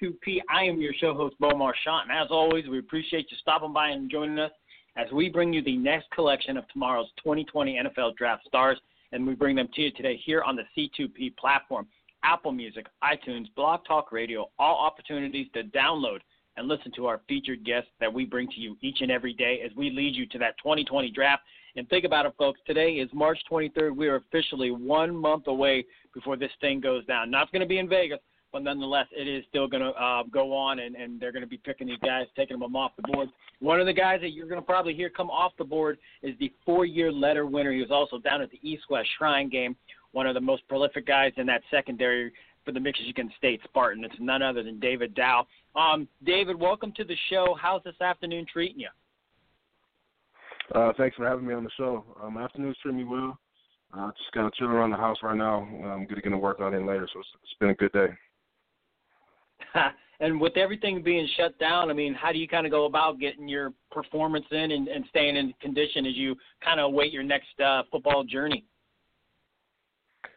P2P. I am your show host, Bo Marchionte. And as always, we appreciate you stopping by and joining us as we bring you the next collection of tomorrow's 2020 NFL Draft Stars. And we bring them to you today here on the C2P platform Apple Music, iTunes, Blog Talk Radio, all opportunities to download and listen to our featured guests that we bring to you each and every day as we lead you to that 2020 draft. And think about it, folks. Today is March 23rd. We are officially one month away before this thing goes down. Not going to be in Vegas, but nonetheless, it is still going to uh, go on, and, and they're going to be picking these guys, taking them off the board. One of the guys that you're going to probably hear come off the board is the four-year letter winner. He was also down at the East-West Shrine game, one of the most prolific guys in that secondary for the Michigan State Spartan. It's none other than David Dowell. Um, David, welcome to the show. How's this afternoon treating you? Uh, thanks for having me on the show. Um, afternoon's treating me well. Uh, just kind of chilling around the house right now. I'm going to get a workout in later, so it's, it's been a good day. and with everything being shut down, I mean, how do you kind of go about getting your performance in and, and staying in condition as you kind of await your next uh, football journey?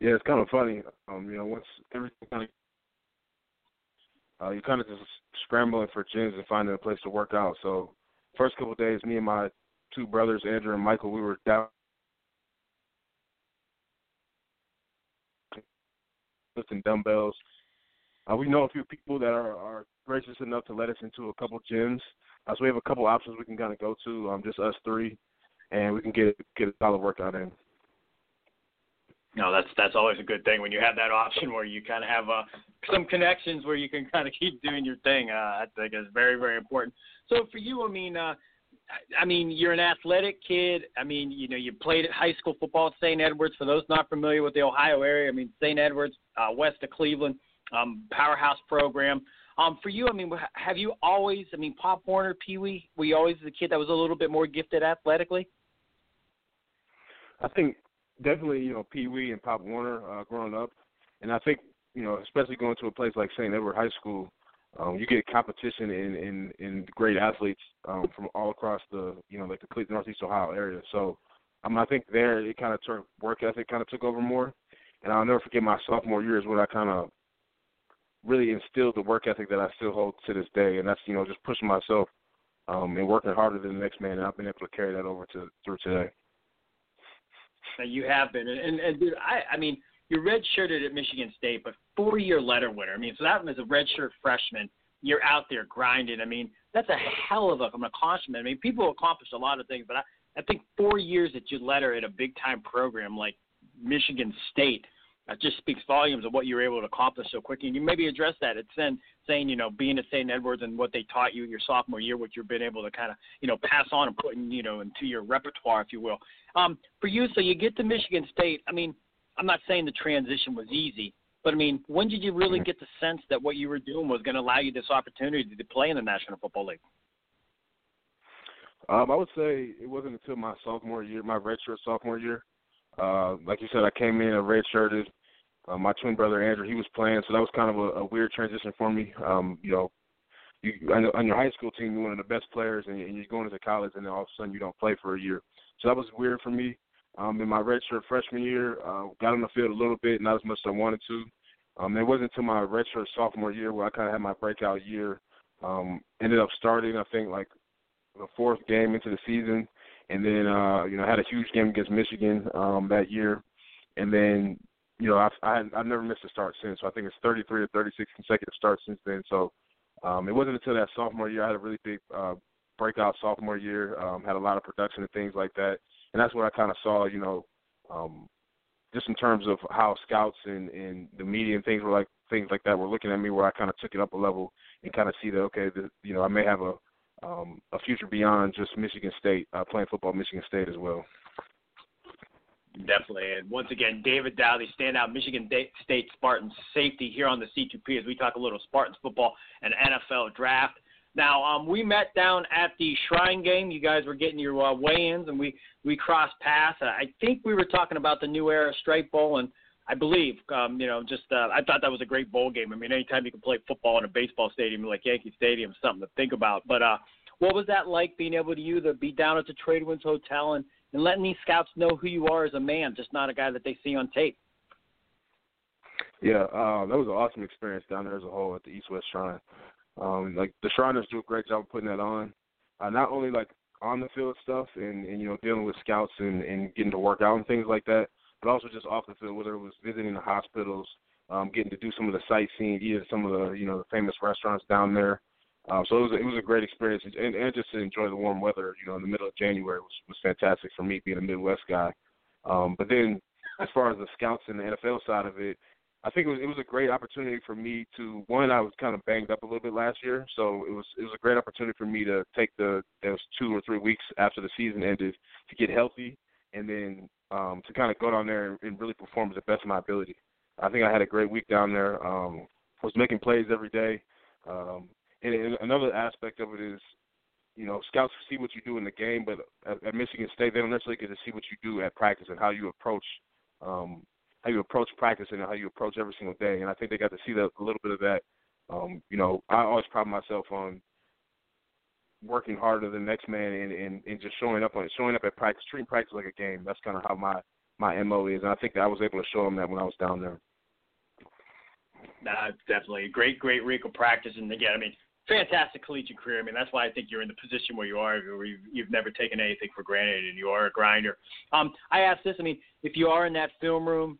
Yeah, it's kind of funny. Um, you know, once everything kind of uh, you're kind of just scrambling for gyms and finding a place to work out. So, first couple of days, me and my two brothers, Andrew and Michael, we were down lifting dumbbells. Uh, we know a few people that are, are gracious enough to let us into a couple gyms. Uh, so we have a couple options we can kind of go to, um, just us three, and we can get get a solid workout in. No, that's that's always a good thing when you have that option where you kind of have uh, some connections where you can kind of keep doing your thing. Uh, I think is very very important. So for you, I mean, uh, I mean, you're an athletic kid. I mean, you know, you played at high school football at St. Edwards. For those not familiar with the Ohio area, I mean, St. Edwards, uh, west of Cleveland, um, powerhouse program. Um, for you, I mean, have you always? I mean, Pop Warner, Pee Wee, were you always the kid that was a little bit more gifted athletically? I think definitely, you know, Pee Wee and Pop Warner uh, growing up, and I think, you know, especially going to a place like St. Edward High School, um, you get competition in in, in great athletes um, from all across the, you know, like the Northeast Ohio area. So, um, I think there it kind of turned work ethic kind of took over more, and I'll never forget my sophomore year is when I kind of really instilled the work ethic that I still hold to this day, and that's you know just pushing myself um, and working harder than the next man, and I've been able to carry that over to through today. And you have been, and, and, and dude, I, I mean, you're redshirted at Michigan State, but four-year letter winner. I mean, so that was a redshirt freshman. You're out there grinding. I mean, that's a hell of a, an accomplishment. I mean, people accomplish a lot of things, but I, I think four years at you letter at a big-time program like Michigan State that just speaks volumes of what you were able to accomplish so quickly. And you maybe address that. It's then saying, you know, being at St. Edwards and what they taught you in your sophomore year, what you've been able to kind of, you know, pass on and put in, you know, into your repertoire, if you will. Um, for you, so you get to Michigan State. I mean, I'm not saying the transition was easy, but I mean, when did you really get the sense that what you were doing was going to allow you this opportunity to play in the National Football League? Um, I would say it wasn't until my sophomore year, my redshirt sophomore year. Uh, like you said, I came in a redshirted. Uh, my twin brother Andrew, he was playing, so that was kind of a, a weird transition for me. Um, you know, you on, your high school team, you're one of the best players, and, and you're going into college, and then all of a sudden you don't play for a year. So that was weird for me. Um, in my redshirt freshman year, uh, got on the field a little bit, not as much as I wanted to. Um, it wasn't until my redshirt sophomore year where I kind of had my breakout year. Um, ended up starting, I think, like the fourth game into the season, and then uh, you know had a huge game against Michigan um, that year, and then you know I've I, I've never missed a start since. So I think it's 33 or 36 consecutive starts since then. So um, it wasn't until that sophomore year I had a really big uh, breakout sophomore year. Um, had a lot of production and things like that, and that's what I kind of saw. You know, um, just in terms of how scouts and, and the media and things were like things like that were looking at me, where I kind of took it up a level and kind of see that okay, the, you know, I may have a um, a future beyond just Michigan State, uh, playing football Michigan State as well. Definitely. And once again, David Dowell, standout Michigan State Spartans safety here on the C2P as we talk a little Spartans football and NFL draft. Now, um, we met down at the Shrine game. You guys were getting your uh, weigh-ins, and we we crossed paths. I think we were talking about the New Era Stripe Bowl, and I believe, um, you know, just uh, I thought that was a great bowl game. I mean, anytime you can play football in a baseball stadium like Yankee Stadium, something to think about. But uh, what was that like being able to you to be down at the Tradewinds Hotel and and letting these scouts know who you are as a man, just not a guy that they see on tape? Yeah, uh, that was an awesome experience down there as a whole at the East West Shrine. Um, like the Shriners do a great job of putting that on. Uh, not only like on the field stuff and, and you know dealing with scouts and, and getting to work out and things like that, but also just off the field, whether it was visiting the hospitals, um, getting to do some of the sightseeing, eat at some of the you know the famous restaurants down there. Um, so it was it was a great experience, and, and just to enjoy the warm weather, you know, in the middle of January was was fantastic for me being a Midwest guy. Um, but then, as far as the scouts and the NFL side of it, I think it was it was a great opportunity for me to one. I was kind of banged up a little bit last year, so it was it was a great opportunity for me to take the those two or three weeks after the season ended to get healthy, and then um, to kind of go down there and really perform to the best of my ability. I think I had a great week down there. Um, was making plays every day. Um, and, another aspect of it is, you know, scouts see what you do in the game, but at, at Michigan State, they don't necessarily get to see what you do at practice and how you approach um, how you approach practice and how you approach every single day. And I think they got to see that a little bit of that. Um, you know, I always pride myself on working harder than the next man and, and, and just showing up on it, showing up at practice, treating practice like a game. That's kind of how my my mo is, and I think that I was able to show them that when I was down there. Nah, definitely great, great week of practice, and again, I mean, fantastic collegiate career. I mean, that's why I think you're in the position where you are, where you've, you've never taken anything for granted, and you are a grinder. Um, I ask this. I mean, if you are in that film room,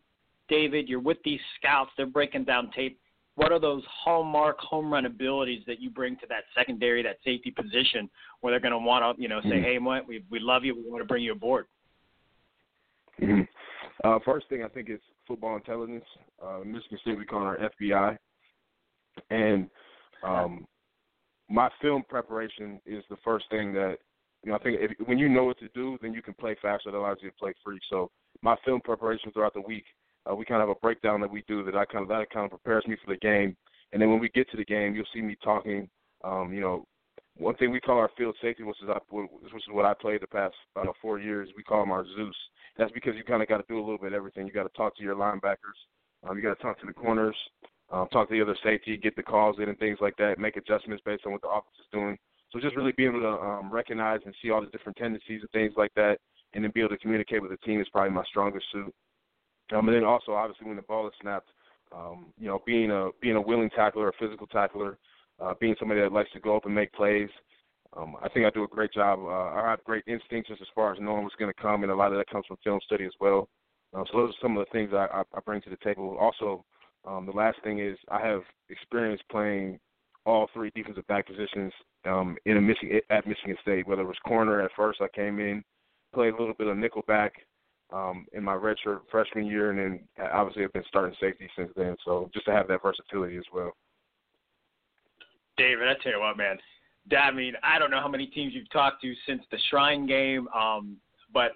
David, you're with these scouts, they're breaking down tape. What are those hallmark home run abilities that you bring to that secondary, that safety position, where they're going to want to, you know, say, mm-hmm. "Hey, what? We we love you. We want to bring you aboard." Mm-hmm. Uh, first thing I think is football intelligence. Uh, Michigan State we call it our FBI, and um, my film preparation is the first thing that you know. I think if, when you know what to do, then you can play faster. That allows you to play free. So my film preparation throughout the week, uh, we kind of have a breakdown that we do that I kind of that kind of prepares me for the game. And then when we get to the game, you'll see me talking. Um, you know, one thing we call our field safety, which is, I, which is what I played the past uh, four years. We call them our Zeus. That's because you kind of got to do a little bit of everything. You got to talk to your linebackers. Um, you got to talk to the corners um, talk to the other safety, get the calls in and things like that, make adjustments based on what the offense is doing. So just really being able to um, recognize and see all the different tendencies and things like that, and then be able to communicate with the team is probably my strongest suit. Um, and then also, obviously, when the ball is snapped, um, you know, being a being a willing tackler, a physical tackler, uh, being somebody that likes to go up and make plays. Um, I think I do a great job. Uh, I have great instincts as far as knowing what's going to come, and a lot of that comes from film study as well. Uh, so those are some of the things I, I, I bring to the table. Also, um, the last thing is I have experience playing all three defensive back positions um, in a Michigan at Michigan State. Whether it was corner at first, I came in, played a little bit of nickel back um, in my redshirt freshman year, and then obviously I've been starting safety since then. So just to have that versatility as well. David, I tell you what, man. I mean, I don't know how many teams you've talked to since the Shrine game, um, but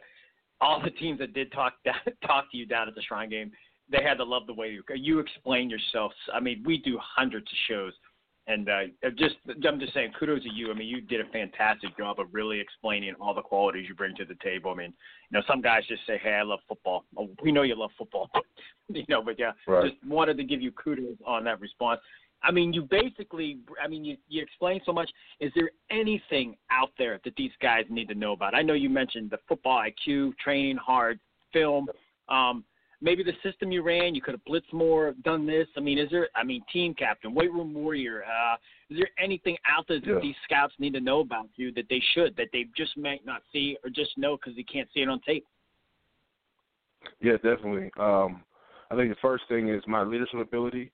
all the teams that did talk talk to you down at the Shrine game, they had to love the way you you explain yourself. I mean, we do hundreds of shows, and uh, just I'm just saying, kudos to you. I mean, you did a fantastic job of really explaining all the qualities you bring to the table. I mean, you know, some guys just say, "Hey, I love football." Oh, we know you love football, you know, but yeah, right. just wanted to give you kudos on that response. I mean, you basically, I mean, you you explain so much. Is there anything out there that these guys need to know about? I know you mentioned the football IQ, training hard, film. Um, maybe the system you ran, you could have blitzed more, done this. I mean, is there? I mean, team captain, weight room warrior. Uh, is there anything out there that yeah. these scouts need to know about you that they should, that they just might not see or just know because they can't see it on tape? Yeah, definitely. Um, I think the first thing is my leadership ability,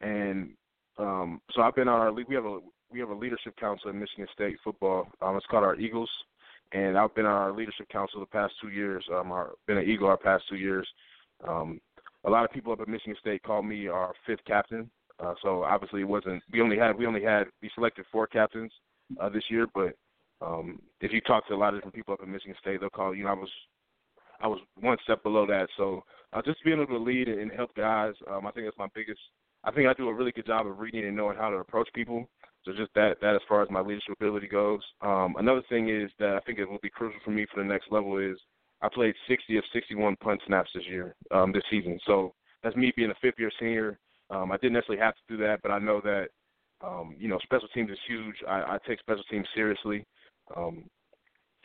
and um, so I've been on our league. We have a we have a leadership council in Michigan State football. Um, it's called our Eagles, and I've been on our leadership council the past two years. Um, I've been an Eagle our past two years, um, a lot of people up at Michigan State call me our fifth captain. Uh, so obviously it wasn't. We only had we only had we selected four captains uh, this year, but um, if you talk to a lot of different people up in Michigan State, they'll call you know I was I was one step below that. So uh, just being able to lead and help guys, um, I think that's my biggest. I think I do a really good job of reading and knowing how to approach people. So just that that as far as my leadership ability goes. Um, another thing is that I think it will be crucial for me for the next level is I played 60 of 61 punt snaps this year, um, this season. So that's me being a fifth year senior. Um, I didn't necessarily have to do that, but I know that um, you know special teams is huge. I, I take special teams seriously, um,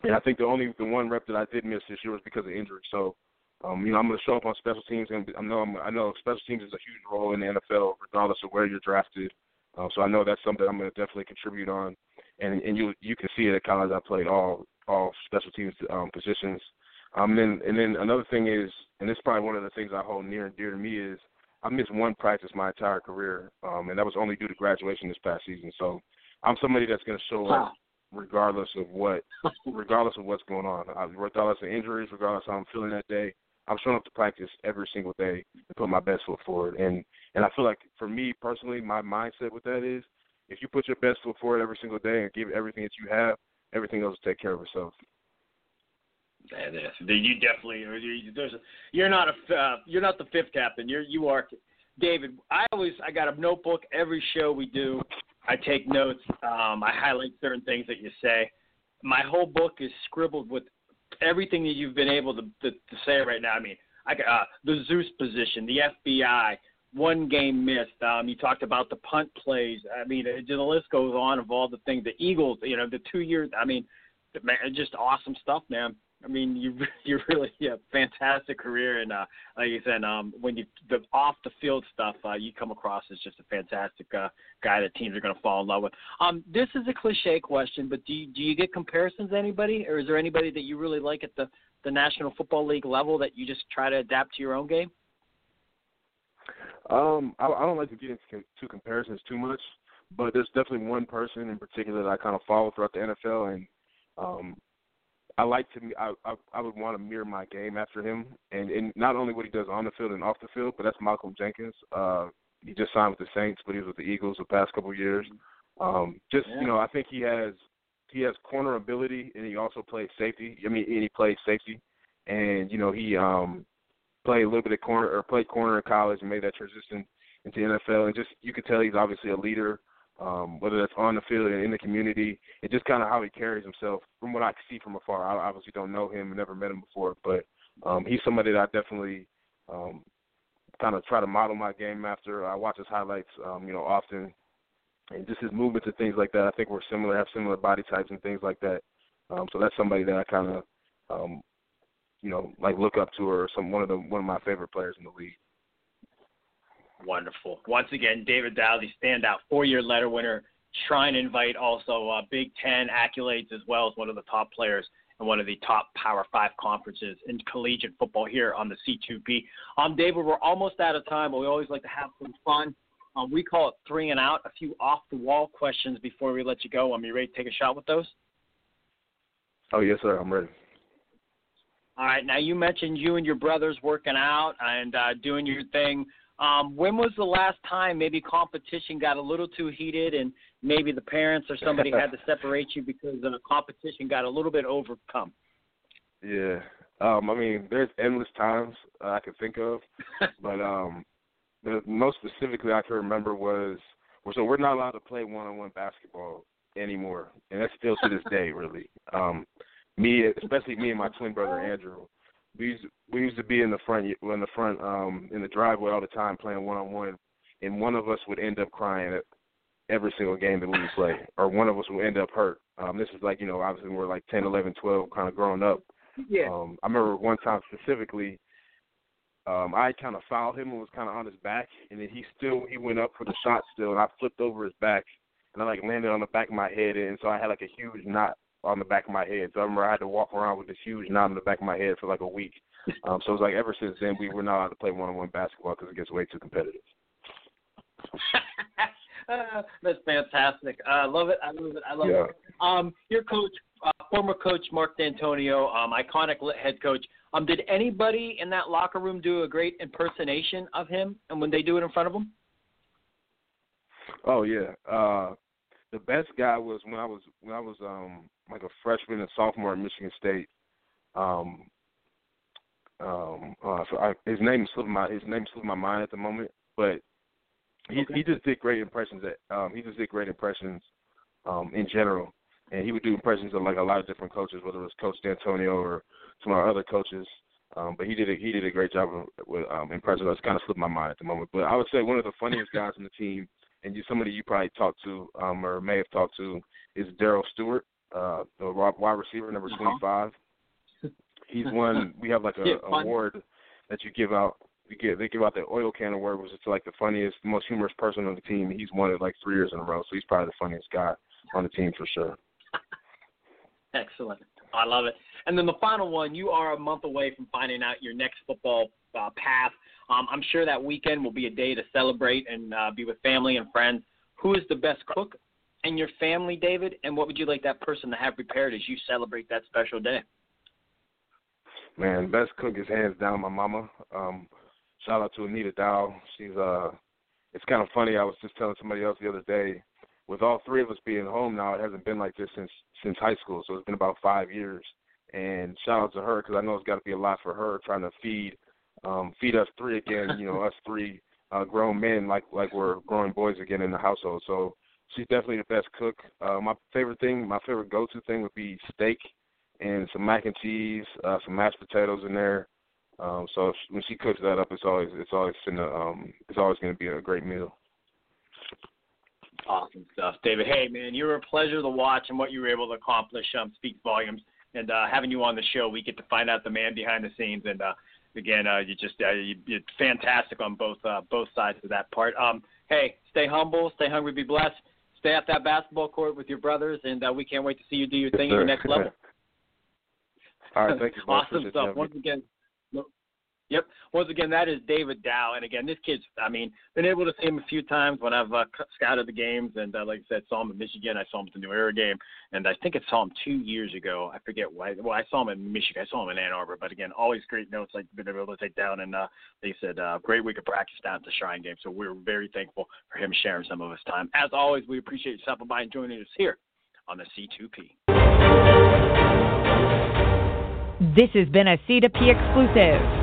and I think the only the one rep that I did miss this year was because of injury. So um, you know I'm going to show up on special teams, and I know I'm, I know special teams is a huge role in the NFL, regardless of where you're drafted. Um, so I know that's something I'm going to definitely contribute on, and and you you can see it at college. I played all all special teams um, positions. Um, and then and then another thing is, and this is probably one of the things I hold near and dear to me is I missed one practice my entire career, um, and that was only due to graduation this past season. So I'm somebody that's going to show up regardless of what, regardless of what's going on, I, regardless of injuries, regardless of how I'm feeling that day. I'm showing up to practice every single day and put my best foot forward. And and I feel like for me personally, my mindset with that is, if you put your best foot forward every single day and give everything that you have, everything else will take care of itself. That is. You definitely there's a, you're not a uh, you're not the fifth captain. You're you are David. I always I got a notebook every show we do. I take notes. Um, I highlight certain things that you say. My whole book is scribbled with everything that you've been able to to, to say right now. I mean, I uh, the Zeus position, the FBI, one game missed. Um, you talked about the punt plays. I mean, the list goes on of all the things. The Eagles, you know, the two years. I mean, just awesome stuff, man. I mean, you you really yeah, fantastic career, and uh, like you said, um, when you the off the field stuff, uh, you come across as just a fantastic uh, guy that teams are going to fall in love with. Um, this is a cliche question, but do you, do you get comparisons to anybody, or is there anybody that you really like at the the National Football League level that you just try to adapt to your own game? Um, I, I don't like to get into to comparisons too much, but there's definitely one person in particular that I kind of follow throughout the NFL, and um, I like to I I, I would want to mirror my game after him, and and not only what he does on the field and off the field, but that's Malcolm Jenkins. Uh, he just signed with the Saints, but he was with the Eagles the past couple of years. Um, just yeah. you know, I think he has he has corner ability, and he also plays safety. I mean, and he plays safety, and you know he um played a little bit of corner or played corner in college and made that transition into the NFL, and just you could tell he's obviously a leader um, whether that's on the field and in the community, and just kind of how he carries himself. From what I see from afar, I obviously don't know him never met him before, but um, he's somebody that I definitely um, kind of try to model my game after. I watch his highlights, um, you know, often, and just his movements and things like that. I think we're similar, have similar body types and things like that. Um, so that's somebody that I kind of, um, you know, like look up to, or some one of the one of my favorite players in the league. Wonderful. Once again, David Dowell, standout four-year letter winner. Shrine invite also uh, Big Ten accolades as well as one of the top players in one of the top Power Five conferences in collegiate football here on the C2P. Um, David, we're almost out of time, but we always like to have some fun. Um, we call it three and out. A few off-the-wall questions before we let you go. Um, you ready to take a shot with those? Oh yes, sir. I'm ready. All right. Now you mentioned you and your brothers working out and uh, doing your thing. Um, when was the last time maybe competition got a little too heated and maybe the parents or somebody had to separate you because the competition got a little bit overcome? Yeah. Um, I mean, there's endless times uh, I can think of, but um, the most specifically I can remember was so we're not allowed to play one-on-one basketball anymore, and that's still to this day, really. Um, me, especially me and my twin brother Andrew, we used we used to be in the front in the front um in the driveway all the time playing one on one, and one of us would end up crying at every single game that we would play, or one of us would end up hurt. Um, this is like you know obviously we're like ten, eleven, twelve, kind of growing up. Yeah. Um, I remember one time specifically, um, I kind of fouled him and was kind of on his back, and then he still he went up for the shot still, and I flipped over his back, and I like landed on the back of my head, and so I had like a huge knot on the back of my head. So I remember I had to walk around with this huge knot on the back of my head for like a week. Um, so it was like ever since then we were not allowed to play one-on-one basketball because it gets way too competitive. uh, that's fantastic. I uh, love it. I love it. I love yeah. it. Um, your coach, uh, former coach Mark Dantonio, um, iconic head coach. Um, did anybody in that locker room do a great impersonation of him? And when they do it in front of him? Oh yeah. Uh the best guy was when I was when I was um like a freshman and sophomore at Michigan State. Um um uh so I, his name slipped my his name slipped my mind at the moment, but he okay. he just did great impressions at um he just did great impressions um in general. And he would do impressions of like a lot of different coaches, whether it was Coach Dantonio or some of our other coaches. Um, but he did a, he did a great job with um, impressions. That's kind of slipped my mind at the moment. But I would say one of the funniest guys on the team and you, somebody you probably talked to um, or may have talked to is Darrell Stewart, uh, the wide receiver number uh-huh. 25. He's one. We have like a yeah, award that you give out. You get they give out the oil can award, which is like the funniest, most humorous person on the team. He's won it like three years in a row, so he's probably the funniest guy on the team for sure. Excellent. I love it. And then the final one, you are a month away from finding out your next football uh, path. Um, I'm sure that weekend will be a day to celebrate and uh, be with family and friends. Who is the best cook in your family, David? And what would you like that person to have prepared as you celebrate that special day? Man, best cook is hands down my mama. Um, shout out to Anita Dowell. She's uh, it's kind of funny. I was just telling somebody else the other day. With all three of us being home now, it hasn't been like this since since high school. So it's been about five years. And shout out to her because I know it's got to be a lot for her trying to feed um, feed us three again. You know, us three uh, grown men like like we're growing boys again in the household. So she's definitely the best cook. Uh, my favorite thing, my favorite go-to thing would be steak and some mac and cheese, uh, some mashed potatoes in there. Um, so when she cooks that up, it's always it's always gonna um, it's always gonna be a great meal. Awesome stuff, David. Hey, man, you were a pleasure to watch, and what you were able to accomplish um, speaks volumes. And uh, having you on the show, we get to find out the man behind the scenes, and uh, again, uh, you just uh, you, you're fantastic on both uh, both sides of that part. Um, hey, stay humble, stay hungry, be blessed. Stay at that basketball court with your brothers, and uh, we can't wait to see you do your thing at your next level. All right, thank you. awesome stuff. Once again, Yep. Once again, that is David Dowell, and again, this kid's. I mean, been able to see him a few times when I've uh, scouted the games, and uh, like I said, saw him in Michigan. I saw him at the New Era game, and I think I saw him two years ago. I forget why. Well, I saw him in Michigan. I saw him in Ann Arbor, but again, always great notes I've been able to take down. And uh, they said uh, great week of practice down at the Shrine game. So we're very thankful for him sharing some of his time. As always, we appreciate you stopping by and joining us here on the C2P. This has been a C2P exclusive.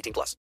18 plus.